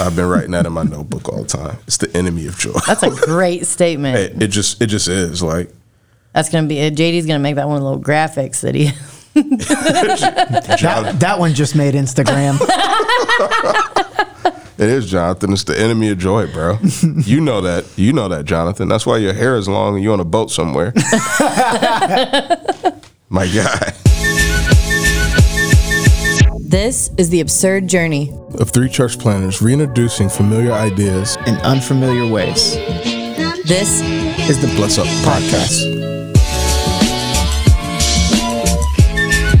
I've been writing that in my notebook all the time. It's the enemy of joy. That's a great statement. it, it just it just is like That's gonna be uh, JD's gonna make that one of the little graphics that he. That, that one just made Instagram. it is Jonathan. It's the enemy of joy, bro. you know that. You know that, Jonathan. That's why your hair is long and you're on a boat somewhere. my guy. This is the absurd journey. Of three church planters reintroducing familiar ideas in unfamiliar ways. This Is the Bless Up podcast.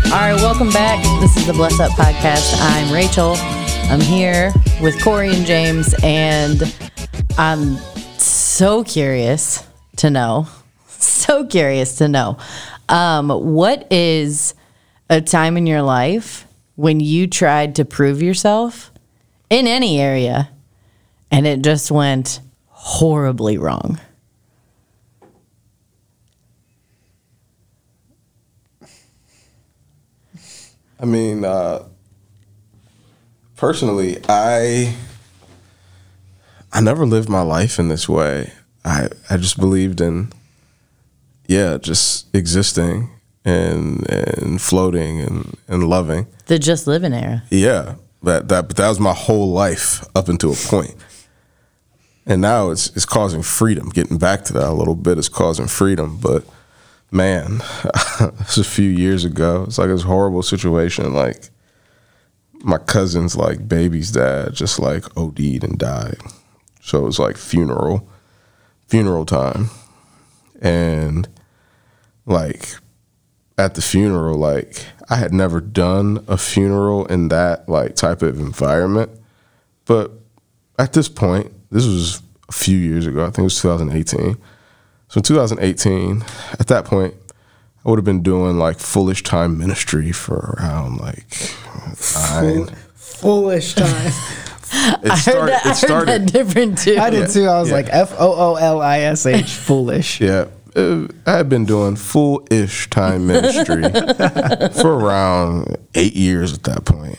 All right, welcome back. This is the Bless Up Podcast. I'm Rachel. I'm here with Corey and James, and I'm so curious to know, so curious to know, um, what is a time in your life when you tried to prove yourself in any area and it just went horribly wrong? I mean, uh, personally, I I never lived my life in this way. I I just believed in yeah, just existing and and floating and and loving. The just living era. Yeah, that that but that was my whole life up until a point. And now it's it's causing freedom. Getting back to that a little bit is causing freedom, but man, was a few years ago. It's like this horrible situation. Like my cousin's like baby's dad just like OD'd and died. So it was like funeral, funeral time, and like at the funeral, like I had never done a funeral in that like type of environment. But at this point, this was a few years ago. I think it was 2018. So in 2018, at that point, I would have been doing like foolish time ministry for around like nine. Foolish time. It started. I It heard started. that different too. I did too. I was Yeah. like F O O L I S H. Foolish. Yeah. Uh, I had been doing full ish time ministry for around eight years at that point.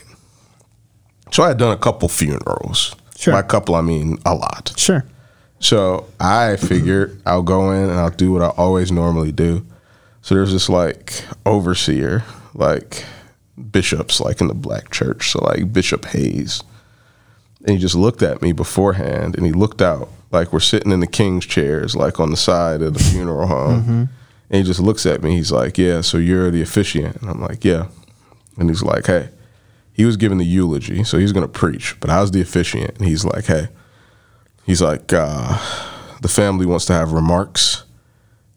So I had done a couple funerals. Sure. By a couple, I mean a lot. Sure. So I figured I'll go in and I'll do what I always normally do. So there's this like overseer, like bishops, like in the black church. So like Bishop Hayes. And he just looked at me beforehand and he looked out like we're sitting in the king's chairs, like on the side of the funeral home. And he just looks at me. He's like, Yeah, so you're the officiant. And I'm like, Yeah. And he's like, Hey, he was giving the eulogy, so he's gonna preach, but I was the officiant. And he's like, Hey, he's like, uh, the family wants to have remarks.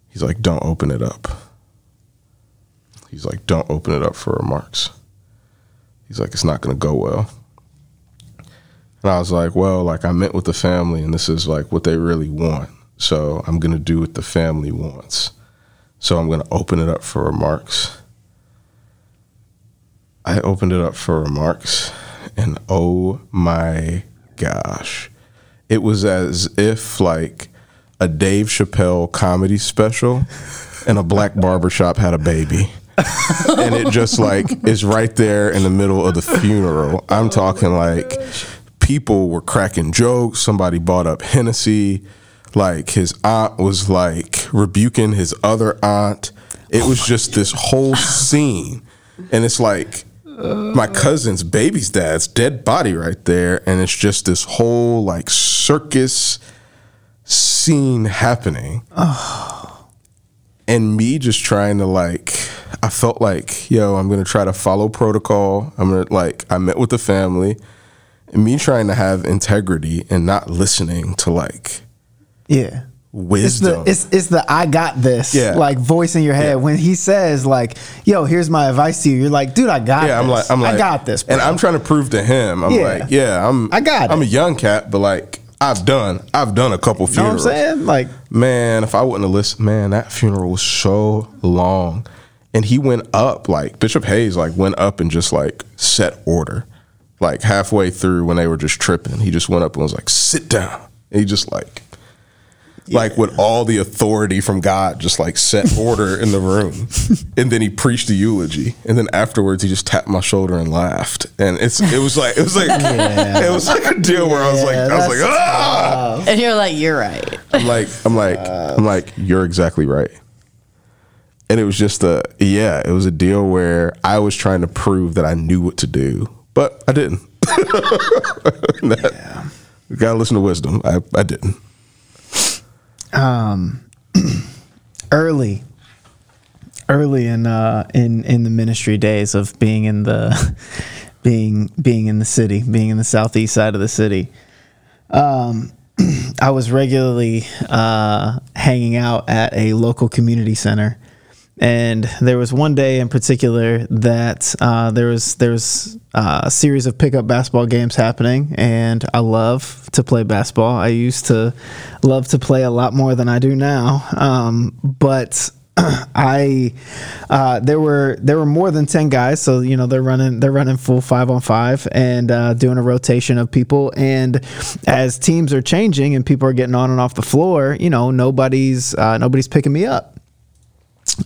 He's like, don't open it up. He's like, don't open it up for remarks. He's like, it's not going to go well. And I was like, well, like I met with the family and this is like what they really want. So I'm going to do what the family wants. So I'm going to open it up for remarks. I opened it up for remarks and oh my gosh. It was as if like a Dave Chappelle comedy special and a black barbershop had a baby. and it just like is right there in the middle of the funeral. I'm talking like people were cracking jokes. Somebody bought up Hennessy. Like his aunt was like rebuking his other aunt. It was just this whole scene. And it's like my cousin's baby's dad's dead body right there. And it's just this whole like circus scene happening. And me just trying to like, I felt like, yo, I'm gonna try to follow protocol. I'm gonna like, I met with the family, me trying to have integrity and not listening to like Yeah. It's wisdom. the it's it's the I got this Yeah. like voice in your head Yeah. when he says like, "Yo, here's my advice to you." You're like, "Dude, I got yeah, this. I'm like, I'm like, I got this." and. I'm trying to prove to him, I'm Yeah. like, yeah, I'm, I got I'm a young cat, but like, I've done, I've done a couple you know what I'm saying? Like, Man, if I wouldn't have listened, man, that funeral was so long. And he went up, like Bishop Hayes, like went up and just like set order. Like halfway through when they were just tripping, he just went up and was like, sit down. And he just like like with all the authority from God, just like set order in the room. And then he preached the eulogy, and then afterwards he just tapped my shoulder and laughed. And it's it was like it was like it was like a deal where I was like I was like that's ah. And you're like, you're right. I'm like I'm like I'm like you're exactly right. And it was just a yeah, it was a deal where I was trying to prove that I knew what to do, but I didn't. That- You gotta listen to wisdom. I, I didn't. Um, early early in uh in in the ministry days of being in the being being in the city being in the southeast side of the city um i was regularly uh hanging out at a local community center and there was one day in particular that uh, there was there was uh, a series of pickup basketball games happening, and I love to play basketball. I used to love to play a lot more than I do now, um, but I uh, there were there were more than ten guys, so you know they're running they're running full five on five and uh, doing a rotation of people. And as teams are changing and people are getting on and off the floor, you know nobody's uh, nobody's picking me up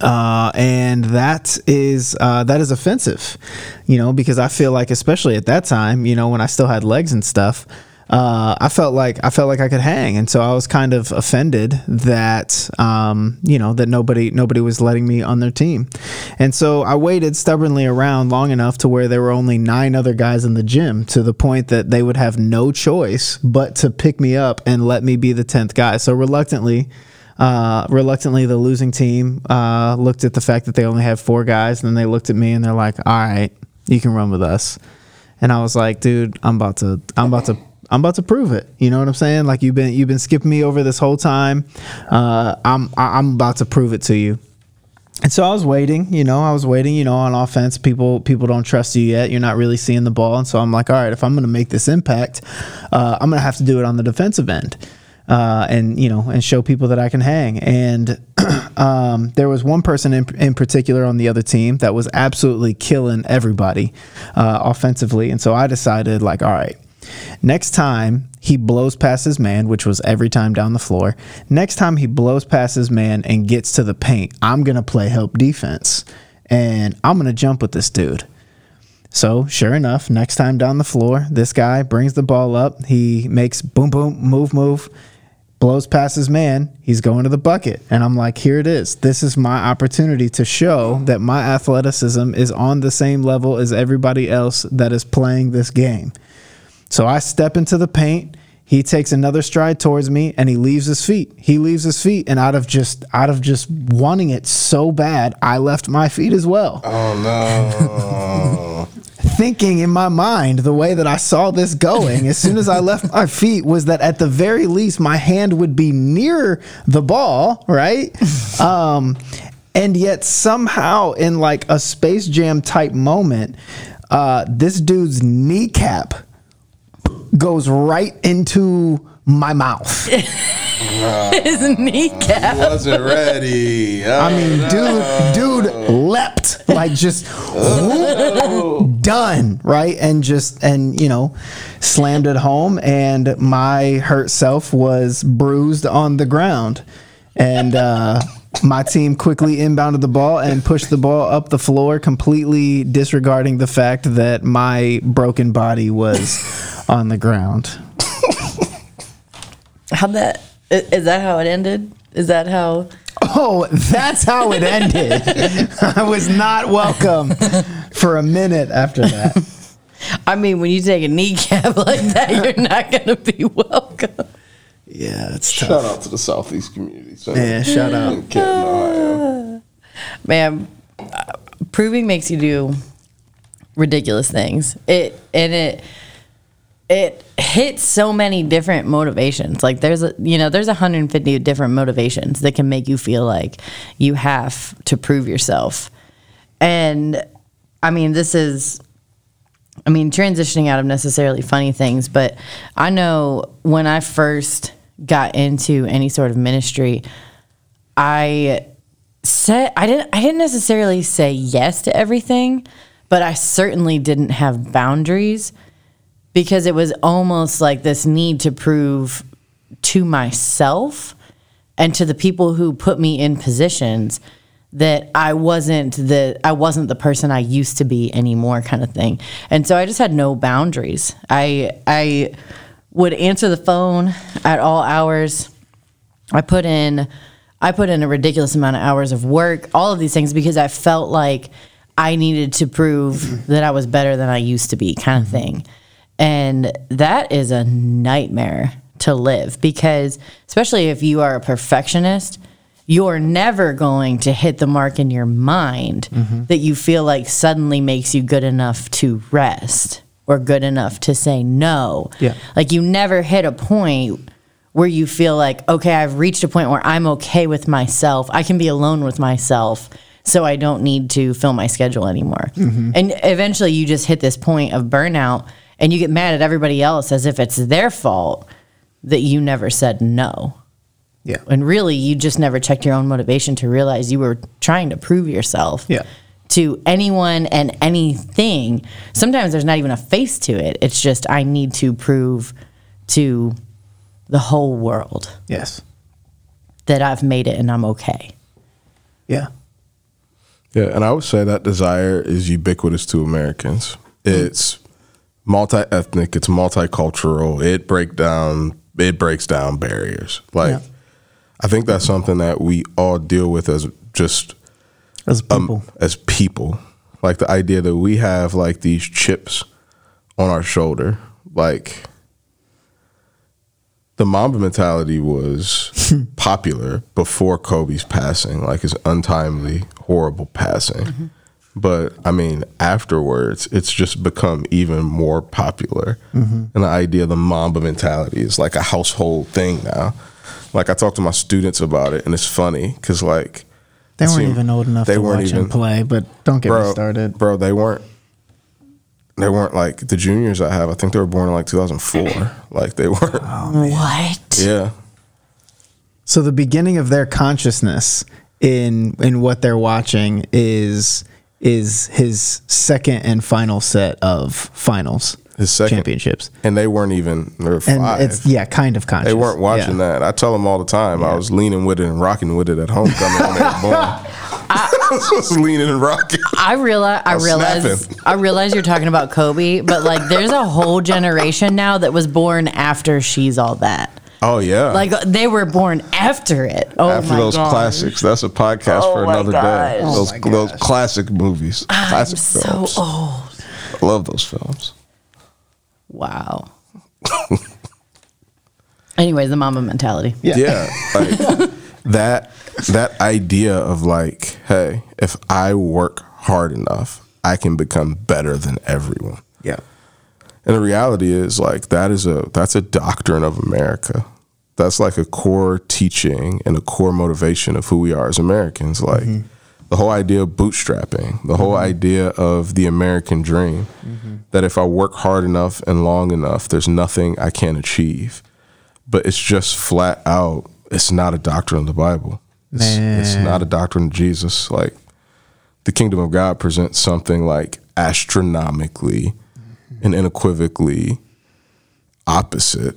uh, and that is uh, that is offensive, you know, because I feel like, especially at that time, you know, when I still had legs and stuff, uh, I felt like I felt like I could hang, and so I was kind of offended that um, you know that nobody nobody was letting me on their team, and so I waited stubbornly around long enough to where there were only nine other guys in the gym, to the point that they would have no choice but to pick me up and let me be the tenth guy. So reluctantly. Uh, reluctantly, the losing team uh, looked at the fact that they only have four guys, and then they looked at me and they're like, "All right, you can run with us." And I was like, "Dude, I'm about to, I'm about to, I'm about to prove it." You know what I'm saying? Like you've been, you've been skipping me over this whole time. Uh, I'm, I'm about to prove it to you. And so I was waiting, you know, I was waiting, you know, on offense. People people don't trust you yet. You're not really seeing the ball. And so I'm like, all right, if I'm going to make this impact, uh, I'm going to have to do it on the defensive end. Uh, and you know, and show people that I can hang. And um, there was one person in, in particular on the other team that was absolutely killing everybody uh, offensively. And so I decided, like, all right, Next time he blows past his man, which was every time down the floor, next time he blows past his man and gets to the paint, I'm going to play help defense and I'm going to jump with this dude. So, sure enough, next time down the floor, this guy brings the ball up. He makes boom, boom, move, move, blows past his man. He's going to the bucket. And I'm like, here it is. This is my opportunity to show that my athleticism is on the same level as everybody else that is playing this game. So I step into the paint. He takes another stride towards me and he leaves his feet. He leaves his feet and out of just out of just wanting it so bad, I left my feet as well. Oh no. Thinking in my mind the way that I saw this going as soon as I left my feet was that at the very least my hand would be near the ball, right? Um and yet somehow in like a space jam type moment, uh this dude's kneecap goes right into my mouth. His kneecap. Wasn't ready. Oh, I mean, dude, dude leapt like just whoop, done, right? And just and you know, slammed it home, and my hurt self was bruised on the ground, and uh, my team quickly inbounded the ball and pushed the ball up the floor, completely disregarding the fact that my broken body was on the ground. How that i- is that how it ended? Is that how? Oh, that's how it ended. I was not welcome for a minute after that. I mean, when you take a kneecap like that, you're not gonna be welcome. Yeah, it's tough. Shout out to the Southeast Community Center. Yeah, shout out. in Canton, Ohio. Man, uh, proving makes you do ridiculous things. It and it it hits so many different motivations. Like there's a you know there's 150 different motivations that can make you feel like you have to prove yourself. And I mean, this is I mean, transitioning out of necessarily funny things, but I know when I first got into any sort of ministry, I said I didn't I didn't necessarily say yes to everything, but I certainly didn't have boundaries because it was almost like this need to prove to myself and to the people who put me in positions that I wasn't the I wasn't the person I used to be anymore kind of thing. And so I just had no boundaries. I I would answer the phone at all hours. I put in I put in a ridiculous amount of hours of work, all of these things because I felt like I needed to prove that I was better than I used to be kind of thing. And that is a nightmare to live because especially if you are a perfectionist, you're never going to hit the mark in your mind mm-hmm. that you feel like suddenly makes you good enough to rest or good enough to say no. Yeah. Like you never hit a point where you feel like, okay, I've reached a point where I'm okay with myself. I can be alone with myself. So I don't need to fill my schedule anymore. Mm-hmm. And eventually you just hit this point of burnout and you get mad at everybody else as if it's their fault that you never said no. Yeah. And really, you just never checked your own motivation to realize you were trying to prove yourself Yeah. to anyone and anything. Sometimes there's not even a face to it. It's just, I need to prove to the whole world Yes. that I've made it and I'm okay. Yeah. Yeah, and I would say that desire is ubiquitous to Americans. It's multi-ethnic, it's multicultural. It break down it breaks down barriers. Like Yeah. I think that's something that we all deal with as just As um, people. as people. Like the idea that we have like these chips on our shoulder. Like the Mamba mentality was popular before Kobe's passing, like his untimely, horrible passing. Mm-hmm. But I mean, afterwards, it's just become even more popular. Mm-hmm. And the idea of the Mamba mentality is like a household thing now. Like I talk to my students about it, and it's funny because like they weren't seemed- even old enough they to weren't watch even- him play, but don't get me started. Bro, they weren't. They weren't like the juniors I have. I think they were born in like 2004. Like they weren't. Oh, what? Yeah, So the beginning of their consciousness in in what they're watching is is his second and final set of finals, His second. championships, and they weren't even. They were and five. it's yeah, kind of conscious. they weren't watching Yeah. that. I tell them all the time. I was leaning with it and rocking with it at homecoming when they were born. I was leaning and rocking. I realize I was realize snapping. I realize you're talking about Kobe, but like there's a whole generation now that was born after she's all that. Oh yeah, Like uh, they were born after it. Oh after my those gosh. classics. That's a podcast Oh for my another day. Oh, those Oh my those classic movies, I'm classic so old. I love those films. Wow. Anyways, the Mamba mentality. Yeah. yeah like that that idea of like hey if i work hard enough i can become better than everyone Yeah. And the reality is like that is a that's a doctrine of america. That's like a core teaching and a core motivation of who we are as americans. Like mm-hmm. the whole idea of bootstrapping the whole mm-hmm. idea of the american dream mm-hmm. that if i work hard enough and long enough there's nothing i can't achieve. But it's just flat out it's not a doctrine of the bible. It's, it's not a doctrine of jesus. Like the kingdom of god presents something like astronomically and unequivocally opposite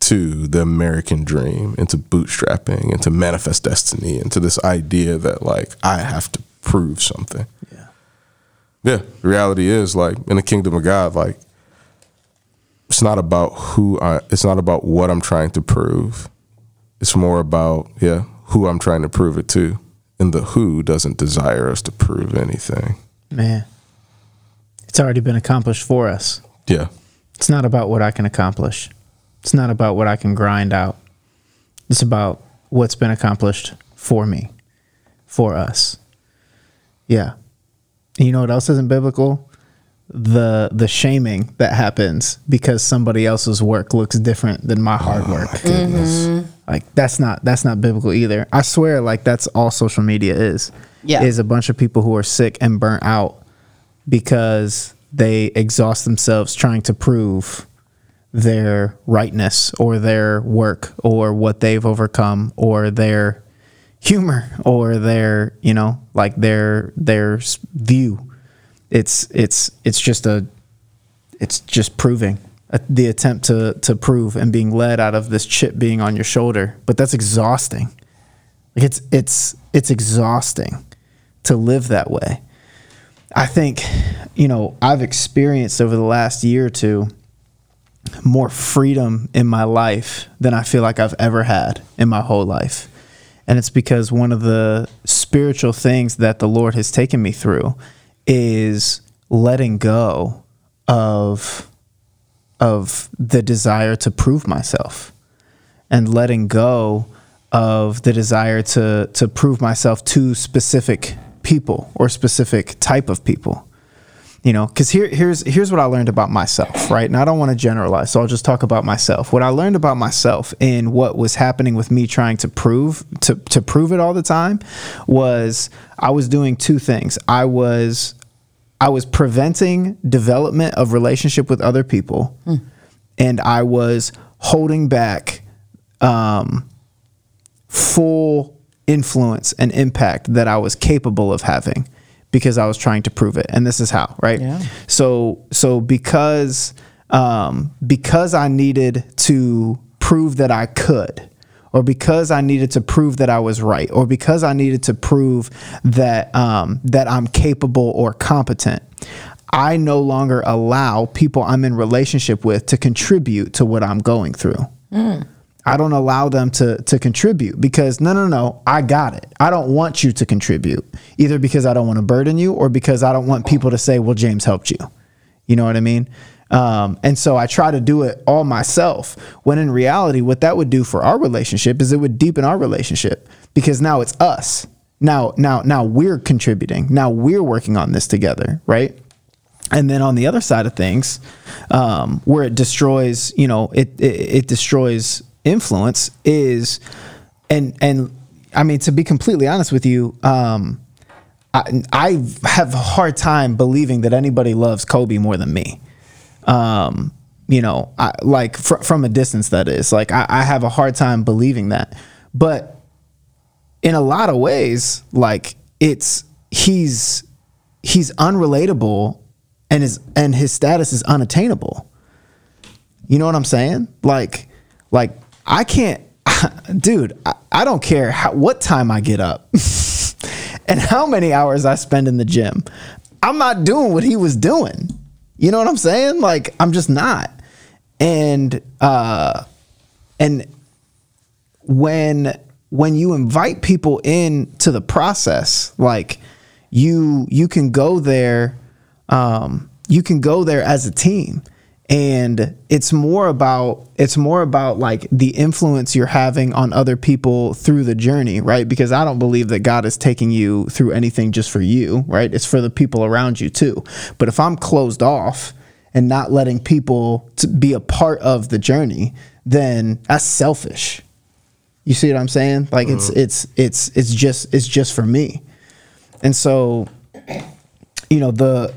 to the american dream and to bootstrapping and to manifest destiny and to this idea that like i have to prove something Yeah. yeah the reality is like in the kingdom of god like it's not about who I it's not about what I'm trying to prove. It's more about yeah, who I'm trying to prove it to. And the who doesn't desire us to prove anything. Man. It's already been accomplished for us. Yeah. It's not about what I can accomplish. It's not about what I can grind out. It's about what's been accomplished for me, for us. Yeah. And you know what else isn't biblical? The the shaming that happens because somebody else's work looks different than my hard oh, work. Goodness. Mm-hmm. Like that's not that's not biblical either. I swear like that's all social media is. Yeah. Is a bunch of people who are sick and burnt out because they exhaust themselves trying to prove their rightness or their work or what they've overcome or their humor or their you know like their their view it's it's it's just a it's just proving uh, the attempt to to prove and being led out of this chip being on your shoulder. But that's exhausting. Like it's it's it's exhausting to live that way. I think, you know, I've experienced over the last year or two more freedom in my life than I feel like I've ever had in my whole life. And it's because one of the spiritual things that the Lord has taken me through is letting go of of the desire to prove myself and letting go of the desire to to prove myself to specific people or specific type of people you know? Because here here's here's what i learned about myself right? And i don't want to generalize so i'll just talk about myself. What i learned about myself and what was happening with me trying to prove to, to prove it all the time was i was doing two things. I was i was preventing development of relationship with other people and i was holding back um, full influence and impact that I was capable of having because I was trying to prove it. And this is how, right? Yeah. So so because um, because I needed to prove that I could, or because I needed to prove that I was right, or because I needed to prove that um, that I'm capable or competent, I no longer allow people I'm in relationship with to contribute to what I'm going through. I don't allow them to to contribute because no no no I got it. I don't want you to contribute either because I don't want to burden you or because I don't want people to say well James helped you. You know what I mean? Um, and so I try to do it all myself when in reality what that would do for our relationship is it would deepen our relationship because now it's us. Now now now we're contributing. Now we're working on this together, right? and then on the other side of things um, where it destroys you know it, it it destroys influence is and and i mean to be completely honest with you um, I, I have a hard time believing that anybody loves kobe more than me. Um, you know I, like fr- from a distance that is. Like I, I have a hard time believing that. But in a lot of ways like it's he's he's unrelatable and his and his status is unattainable. You know what i'm saying? Like like i can't dude i, I don't care how, what time i get up and how many hours i spend in the gym. I'm not doing what he was doing. You know what i'm saying? Like i'm just not. And uh and when when you invite people in to the process like you you can go there um you can go there as a team and it's more about it's more about like the influence you're having on other people through the journey right? Because i don't believe that god is taking you through anything just for you right? It's for the people around you too. But if i'm closed off and not letting people to be a part of the journey then that's selfish. You see what I'm saying? Like it's mm-hmm. it's it's it's just it's just for me. And so you know the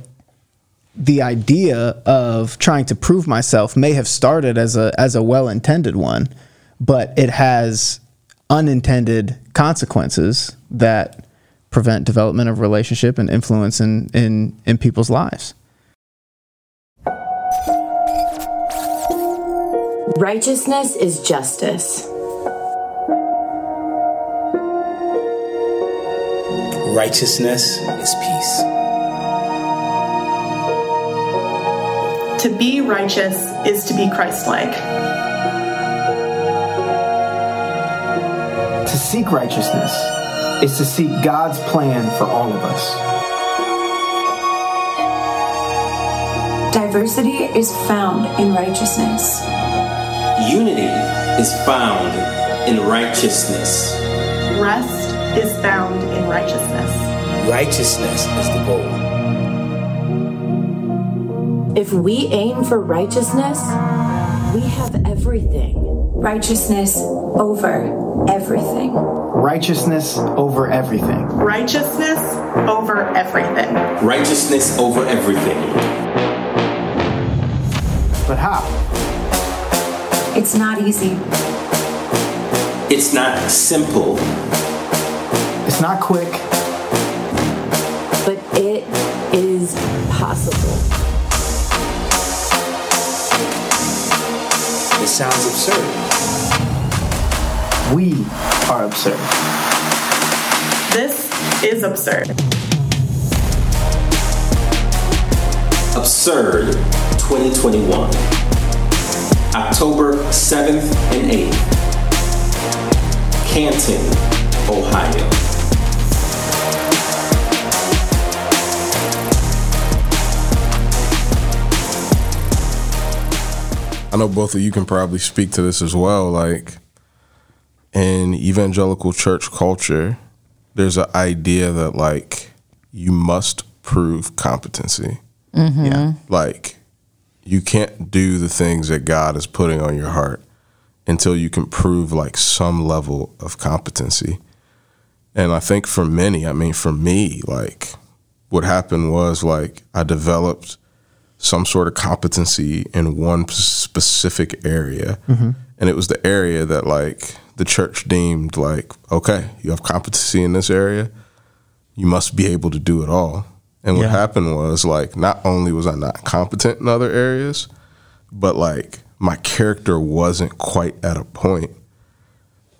the idea of trying to prove myself may have started as a as a well-intended one, but it has unintended consequences that prevent development of relationship and influence in in in people's lives. Righteousness is justice. Righteousness is peace. To be righteous is to be Christ like. To seek righteousness is to seek God's plan for all of us. Diversity is found in righteousness. Unity is found in righteousness. Rest is found in righteousness. Righteousness is the goal. If we aim for righteousness, we have everything. Righteousness over everything. Righteousness over everything. Righteousness over everything. Righteousness over everything. But how? It's not easy. It's not simple. It's not quick. But it is possible. Sounds absurd. We are absurd. This is absurd. Absurd 2021. October 7th and 8th. Canton, Ohio. I know both of you can probably speak to this as well. Like in evangelical church culture, there's an idea that like you must prove competency. Mm-hmm. Yeah. Like you can't do the things that God is putting on your heart until you can prove like some level of competency. And I think for many, I mean for me, like what happened was like I developed some sort of competency in one specific area. Mm-hmm. And it was the area that like the church deemed like, okay, you have competency in this area, you must be able to do it all. And what Yeah. happened was like not only was I not competent in other areas, but like my character wasn't quite at a point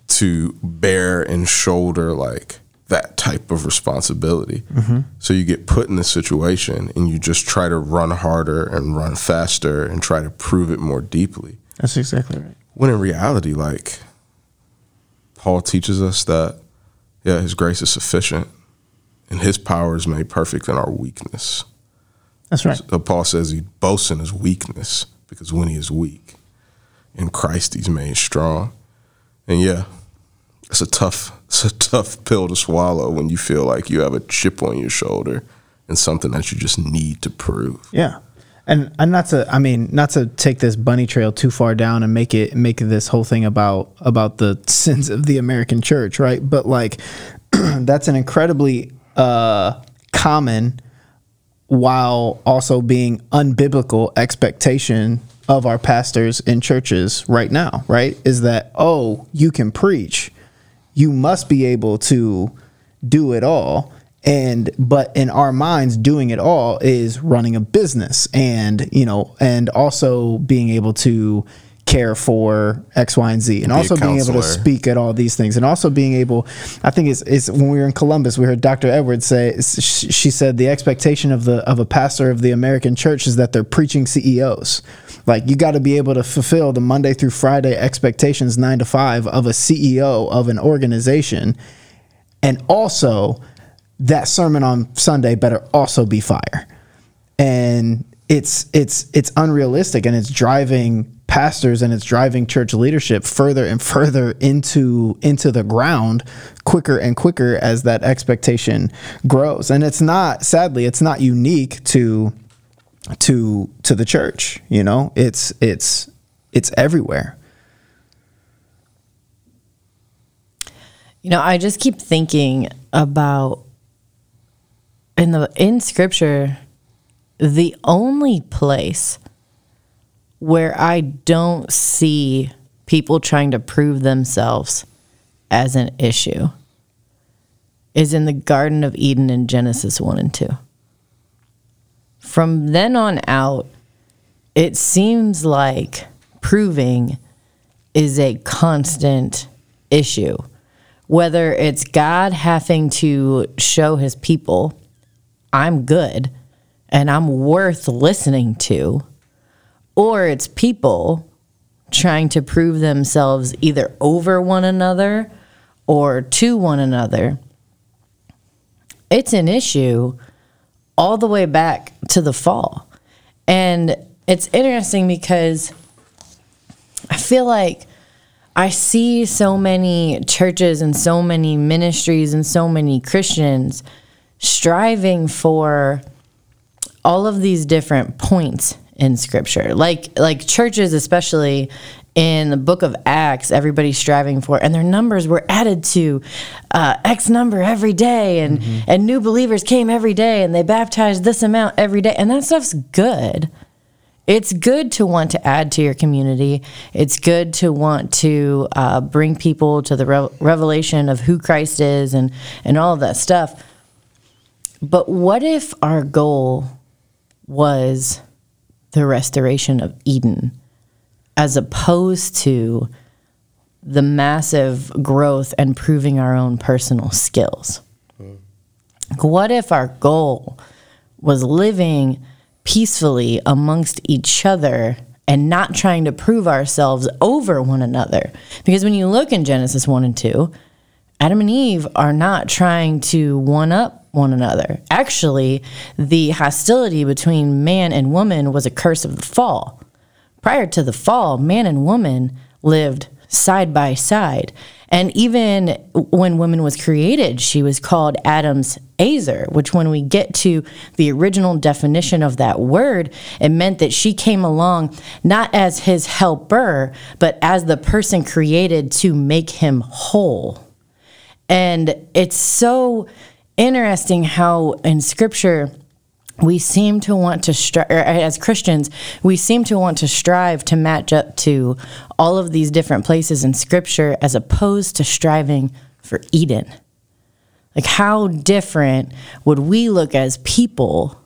to bear and shoulder like that type of responsibility. Mm-hmm. So you get put in this situation and you just try to run harder and run faster and try to prove it more deeply. That's exactly right. When in reality, like Paul teaches us that, yeah, his grace is sufficient and his power is made perfect in our weakness. That's right. So Paul says he boasts in his weakness because when he is weak, in Christ he's made strong. And yeah, it's a tough, it's a tough pill to swallow when you feel like you have a chip on your shoulder and something that you just need to prove. Yeah. And and not to I mean, not to take this bunny trail too far down and make it make this whole thing about about the sins of the American church, right? But like that's an incredibly uh common while also being unbiblical expectation of our pastors in churches right now, right? Is that oh, you can preach. You must be able to do it all. And but in our minds doing it all is running a business and, you know, and also being able to care for X, Y, and Z, and Be also being able to speak at all these things, and also being able. I think it's, it's when we were in Columbus, we heard Dr. Edwards say she said the expectation of the of a pastor of the American church is that they're preaching CEOs. Like you got to be able to fulfill the Monday through Friday expectations, nine to five, of a CEO of an organization, and also that sermon on Sunday better also be fire. And it's it's it's unrealistic and it's driving pastors and it's driving church leadership further and further into into the ground quicker and quicker as that expectation grows. And it's not sadly it's not unique to to to the church you know it's it's it's everywhere You know, I just keep thinking about in the in scripture the only place where I don't see people trying to prove themselves as an issue is in the Garden of Eden in Genesis 1 and 2. From then on out, it seems like proving is a constant issue. Whether it's God having to show his people, I'm good and I'm worth listening to, or it's people trying to prove themselves either over one another or to one another. It's an issue all the way back to the fall. And it's interesting because I feel like I see so many churches and so many ministries and so many Christians striving for all of these different points in scripture. Like like churches especially in the book of Acts, everybody's striving for, and their numbers were added to uh, X number every day, and and new believers came every day, and they baptized this amount every day, and that stuff's good. It's good to want to add to your community. It's good to want to uh, bring people to the rev- revelation of who Christ is and and all of that stuff. But what if our goal was the restoration of Eden? As opposed to the massive growth and proving our own personal skills. Like, What if our goal was living peacefully amongst each other and not trying to prove ourselves over one another? Because when you look in Genesis 1 and 2, Adam and Eve are not trying to one up one another. Actually, the hostility between man and woman was a curse of the fall. Prior to the fall, man and woman lived side by side. And even when woman was created, she was called Adam's ezer, which, when we get to the original definition of that word, it meant that she came along not as his helper, but as the person created to make him whole. And it's so interesting how in scripture we seem to want to strive, uh, as Christians, we seem to want to strive to match up to all of these different places in scripture as opposed to striving for Eden. Like, how different would we look as people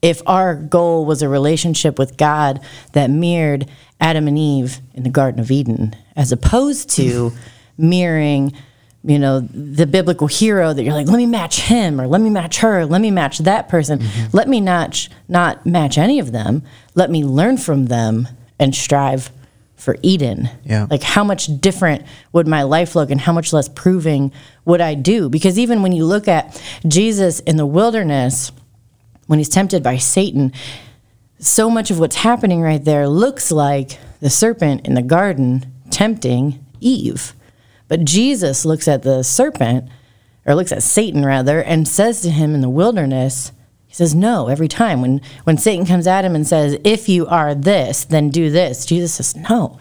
if our goal was a relationship with God that mirrored Adam and Eve in the Garden of Eden, as opposed to mirroring, you know, the biblical hero that you're like, let me match him or let me match her, let me match that person. Mm-hmm. Let me not not match any of them. Let me learn from them and strive for Eden. Yeah. Like how much different would my life look and how much less proving would I do? Because even when you look at Jesus in the wilderness, when he's tempted by Satan, so much of what's happening right there looks like the serpent in the garden tempting Eve. But Jesus looks at the serpent, or looks at Satan rather, and says to him in the wilderness, he says no every time. When when Satan comes at him and says, If you are this, then do this, Jesus says no.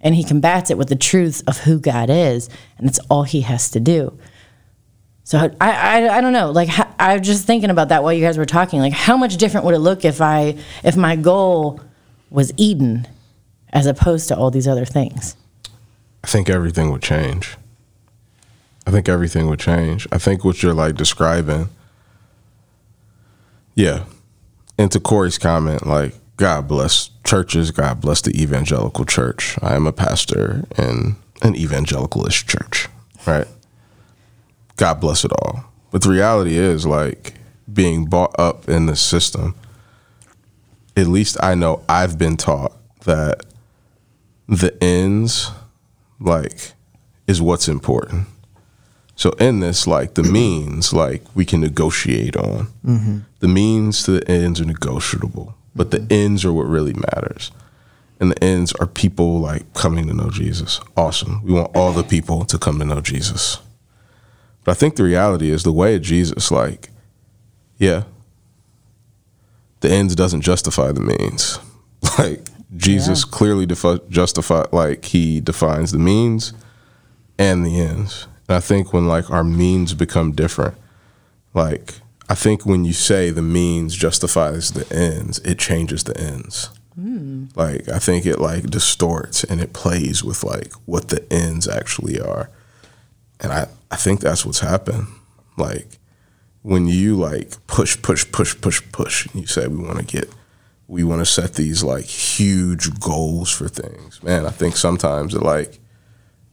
And he combats it with the truth of who God is, and that's all he has to do. So I, I, I don't know. Like ho- I was just thinking about that while you guys were talking. Like how much different would it look if I if my goal was Eden as opposed to all these other things? I think everything would change. I think everything would change. I think what you're like describing, yeah. And to Corey's comment, like, God bless churches, God bless the evangelical church. I am a pastor in an evangelicalist church, right? God bless it all. But the reality is, like, being brought up in the system, at least I know I've been taught that the ends like is what's important. So in this, like the means, like we can negotiate on. Mm-hmm. The means to the ends are negotiable, but the mm-hmm. ends are what really matters. And the ends are people like coming to know Jesus. Awesome. We want all the people to come to know Jesus. But I think the reality is the way of Jesus, like, yeah, the ends doesn't justify the means. Like Jesus clearly defi- justify, like he defines the means and the ends. And I think when like our means become different, like I think when you say the means justifies the ends, it changes the ends. Hmm. Like I think it like distorts and it plays with like what the ends actually are. And I, I think that's what's happened. Like when you like push, push, push, push, push, and you say we want to get, we want to set these like huge goals for things. Man, I think sometimes it like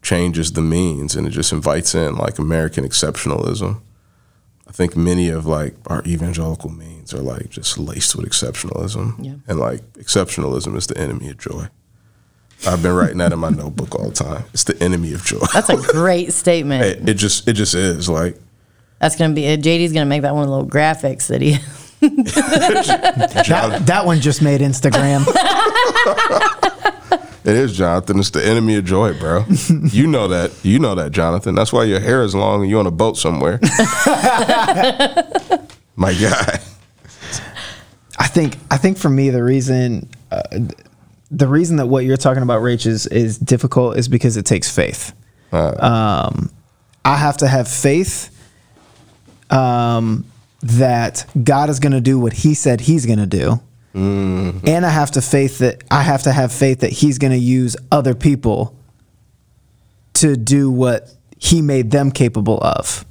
changes the means and it just invites in like American exceptionalism. I think many of like our evangelical means are like just laced with exceptionalism. Yeah. And like exceptionalism is the enemy of joy. I've been writing that in my notebook all the time. It's the enemy of joy. That's a great statement. It, it just it just is like That's gonna be JD's gonna make that one little graphics that he. That, that one just made Instagram. it is Jonathan. It's the enemy of joy, bro. you know that. You know that, Jonathan. That's why your hair is long and you're on a boat somewhere. My guy. I think I think for me the reason uh, the reason that what you're talking about, Rach, is is difficult is because it takes faith. Um, I have to have faith um, that God is going to do what He said He's going to do, mm. and I have to faith that I have to have faith that He's going to use other people to do what He made them capable of.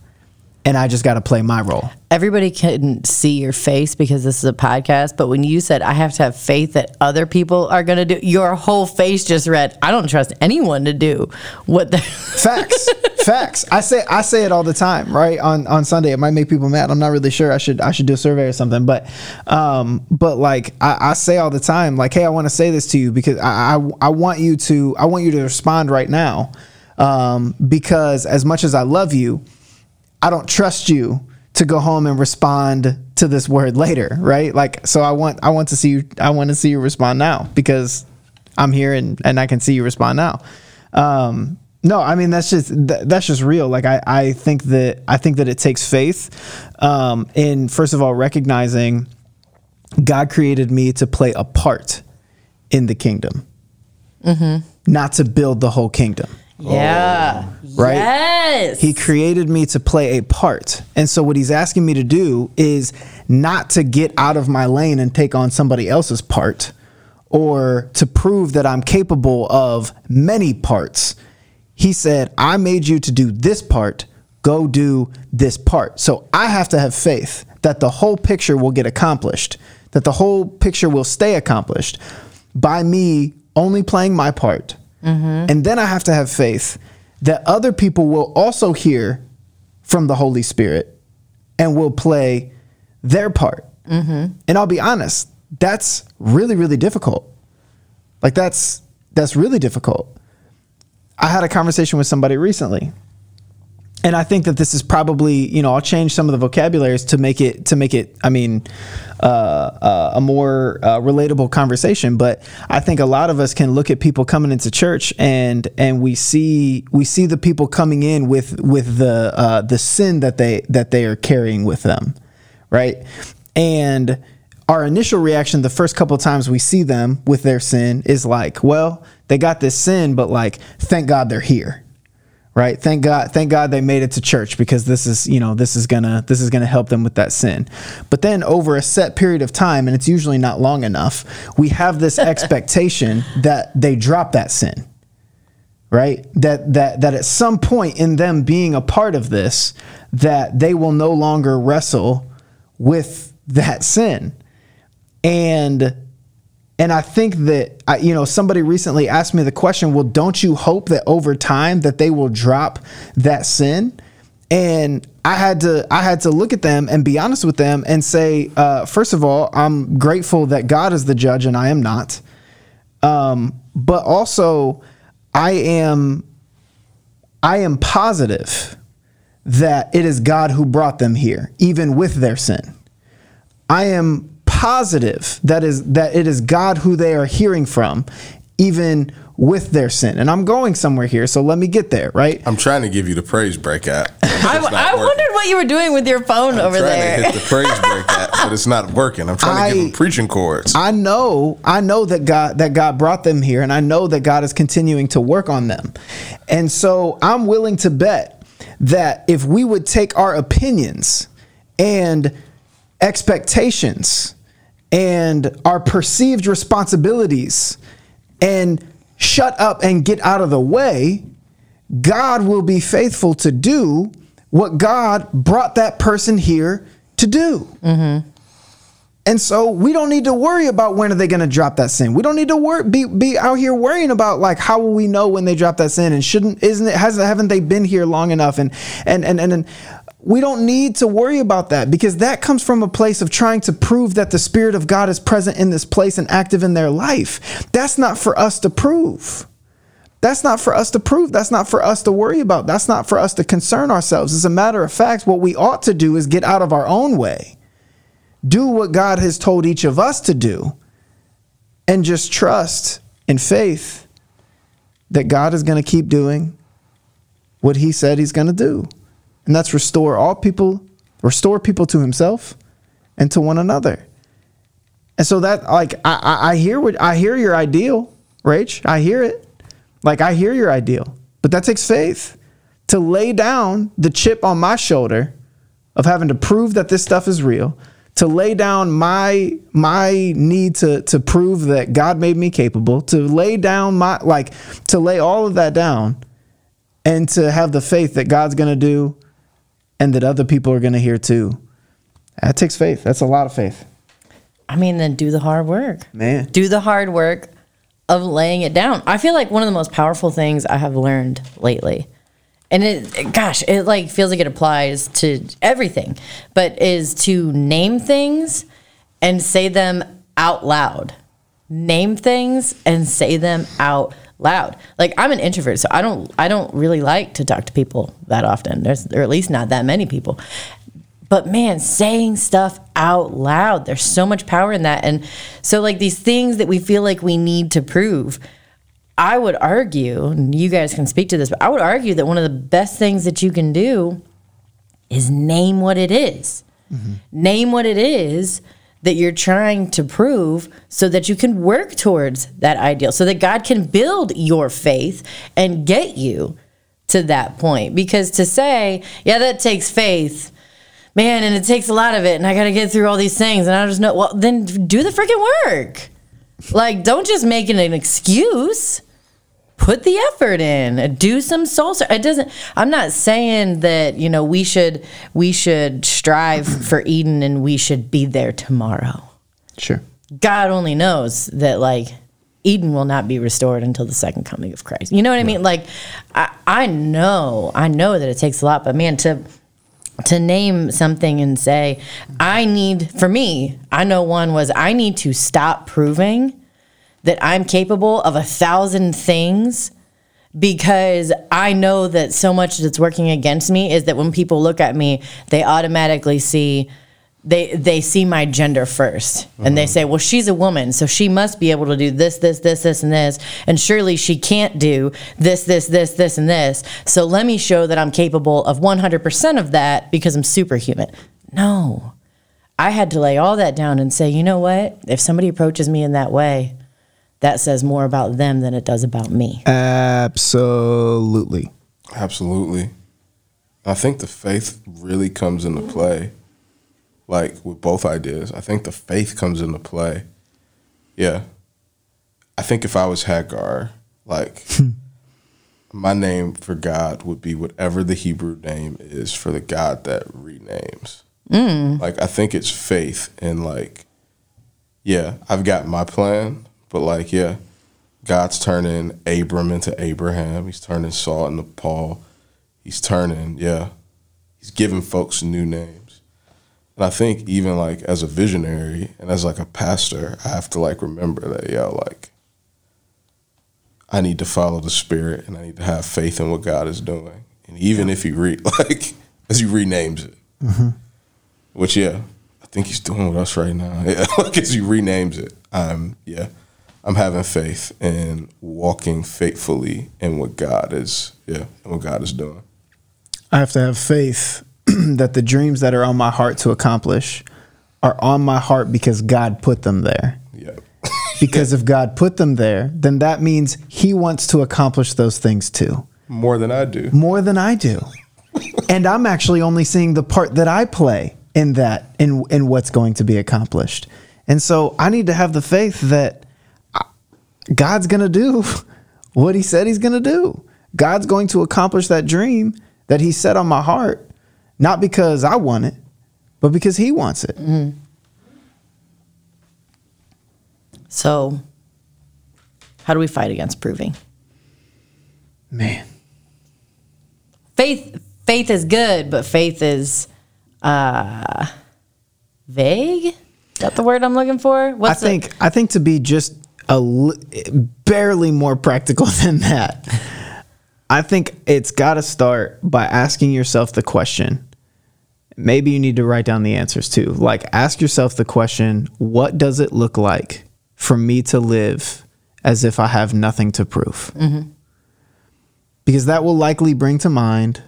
and I just got to play my role. Everybody can see your face because this is a podcast, but when you said I have to have faith that other people are going to do, your whole face just read, I don't trust anyone to do what the Facts, facts. I say I say it all the time, right? On on Sunday, it might make people mad. I'm not really sure. I should I should do a survey or something, but um, but like I, I say all the time, like, hey, I want to say this to you because I, I I want you to I want you to respond right now, um, because as much as I love you, I don't trust you to go home and respond to this word later, right? Like, so I want I want to see you I want to see you respond now because I'm here and and I can see you respond now. Um, no, I mean that's just th- that's just real. Like I I think that I think that it takes faith um, in first of all recognizing God created me to play a part in the kingdom, not to build the whole kingdom Yeah. right? Yes. He created me to play a part. And so what he's asking me to do is not to get out of my lane and take on somebody else's part or to prove that I'm capable of many parts. He said, I made you to do this part. Go do this part. So I have to have faith that the whole picture will get accomplished, that the whole picture will stay accomplished by me only playing my part. Mm-hmm. And then I have to have faith that other people will also hear from the Holy Spirit and will play their part. Mm-hmm. And I'll be honest, that's really, really difficult. Like that's that's really difficult. I had a conversation with somebody recently. And I think that this is probably, you know, I'll change some of the vocabularies to make it to make it, I mean, uh, uh, a more uh, relatable conversation. But I think a lot of us can look at people coming into church and and we see we see the people coming in with with the uh, the sin that they that they are carrying with them, right? And our initial reaction the first couple of times we see them with their sin is like, well, they got this sin, but like, thank God they're here right? Thank god thank god they made it to church because this is you know this is gonna this is gonna help them with that sin. But then over a set period of time and it's usually not long enough we have this expectation that they drop that sin right? That that that at some point in them being a part of this that they will no longer wrestle with that sin and and I think that I, you know somebody recently asked me the question, well, don't you hope that over time that they will drop that sin? And I had to I had to look at them and be honest with them and say, uh, first of all, I'm grateful that God is the judge and I am not. Um, but also, I am I am positive that it is God who brought them here, even with their sin. I am positive that is that it is God who they are hearing from, even with their sin. And I'm going somewhere here, so let me get there, right? I'm trying to give you the praise break app. I, I wondered what you were doing with your phone I'm over trying there. to hit the praise break app, but it's not working. I'm trying to give I- them preaching chords. I know, I know that God that God brought them here, and I know that God is continuing to work on them. And so I'm willing to bet that if we would take our opinions and expectations and our perceived responsibilities and shut up and get out of the way, God will be faithful to do what God brought that person here to do. Mm-hmm. And so we don't need to worry about when are they going to drop that sin. We don't need to worry, be be out here worrying about like how will we know when they drop that sin and shouldn't isn't it hasn't haven't they been here long enough and and and and, and we don't need to worry about that because that comes from a place of trying to prove that the spirit of God is present in this place and active in their life. That's not for us to prove. That's not for us to prove. That's not for us to worry about. That's not for us to concern ourselves. As a matter of fact, what we ought to do is get out of our own way do what God has told each of us to do and just trust in faith that God is going to keep doing what he said he's going to do. And that's restore all people, restore people to himself and to one another. And so that like I, I, hear what I hear your ideal, Rach. I hear it. Like I hear your ideal. But that takes faith to lay down the chip on my shoulder of having to prove that this stuff is real, to lay down my my need to to prove that God made me capable, to lay down my like to lay all of that down and to have the faith that God's going to do and that other people are going to hear too. That takes faith. That's a lot of faith. I mean, then do the hard work. Man. Do the hard work of laying it down. I feel like one of the most powerful things I have learned lately, and it, gosh, it like feels like it applies to everything, but is to name things and say them out loud. Name things and say them out loud. Like I'm an introvert, so I don't I don't really like to talk to people that often. There's or at least not that many people. But man, saying stuff out loud, there's so much power in that. And so like these things that we feel like we need to prove, I would argue, and you guys can speak to this, but I would argue that one of the best things that you can do is name what it is. Mm-hmm. Name what it is that you're trying to prove so that you can work towards that ideal, so that God can build your faith and get you to that point. Because to say, yeah, that takes faith, man, and it takes a lot of it, and I got to get through all these things, and I just know, well, then do the freaking work. Like, don't just make it an excuse put the effort in uh, do some soul ser- it doesn't i'm not saying that you know we should we should strive for eden and we should be there tomorrow. Sure. god only knows that like eden will not be restored until the second coming of christ. You know what i mean? Like I, I know i know that it takes a lot but man to to name something and say i need for me i know one was i need to stop proving that I'm capable of a thousand things because I know that so much that's working against me is that when people look at me, they automatically see they they see my gender 1st and they mm-hmm. say, "Well, she's a woman, so she must be able to do this this this this and this, and surely she can't do this this this this and this. So let me show that I'm capable of 100% of that because I'm superhuman." No. I had to lay all that down and say, "You know what? If somebody approaches me in that way, that says more about them than it does about me. Absolutely. Absolutely. I think the faith really comes into play, like with both ideas. I think the faith comes into play. Yeah. I think if I was Hagar, like, my name for God would be whatever the Hebrew name is for the God that renames. Mm. Like, I think it's faith and, like, yeah, I've got my plan, but, like, yeah, God's turning Abram into Abraham. He's turning Saul into Paul. He's turning, yeah, he's giving folks new names. And I think even like as a visionary and as like a pastor, I have to like remember that, yo, like I need to follow the spirit and I need to have faith in what God is doing. And even if he re like as he renames it. Mm-hmm. Which yeah, I think he's doing with us right now. Yeah, like as he renames it. I'm yeah. I'm having faith and walking faithfully in what God is, yeah, what God is doing. I have to have faith that the dreams that are on my heart to accomplish are on my heart because God put them there. Yeah. Because if God put them there, then that means He wants to accomplish those things too, More than I do. more than I do. and I'm actually only seeing the part that I play in that, in, in what's going to be accomplished. And so I need to have the faith that God's going to do what He said He's going to do. God's going to accomplish that dream that He set on my heart, not because I want it, but because He wants it. So, how do we fight against proving? Man. Faith faith is good, but faith is uh vague? Is that the word I'm looking for? I What's the- think I think to be just barely more practical than that. I think it's got to start by asking yourself the question. Maybe you need to write down the answers too. Like ask yourself the question, what does it look like for me to live as if I have nothing to prove? Mm-hmm. Because that will likely bring to mind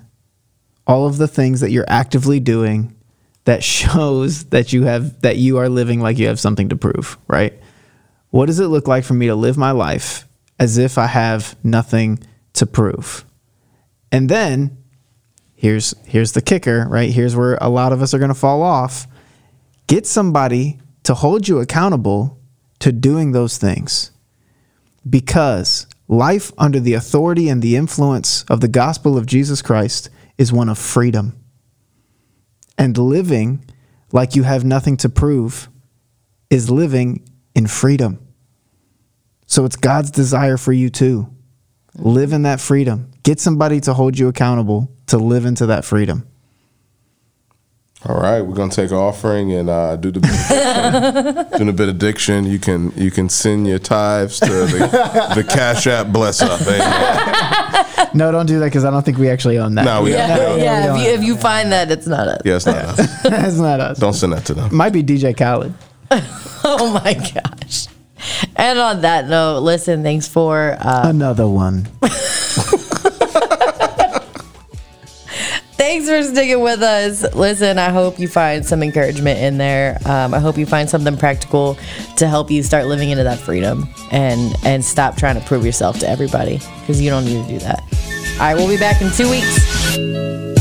all of the things that you're actively doing that shows that you have that you are living like you have something to prove, right? What does it look like for me to live my life as if I have nothing to prove? And then here's here's the kicker, right? Here's where a lot of us are going to fall off. Get somebody to hold you accountable to doing those things. Because life under the authority and the influence of the gospel of Jesus Christ is one of freedom. And living like you have nothing to prove is living in freedom. So it's God's desire for you too. Live in that freedom. Get somebody to hold you accountable to live into that freedom. All right, we're gonna take an offering and uh, do the benediction. doing a benediction. You can you can send your tithes to the, the Cash App. Bless up. Amen. No, don't do that because I don't think we actually own that. No, we Yeah, no, yeah. If you, if you find that, it's not us. Yeah, it's not us. That's not us. Don't send that to them. Might be DJ Khaled. Oh my gosh. And on that note, listen, thanks for uh, Another one. thanks for sticking with us. Listen, I hope you find some encouragement in there. Um, I hope you find something practical to help you start living into that freedom and and stop trying to prove yourself to everybody because you don't need to do that. All right, we'll be back in two weeks.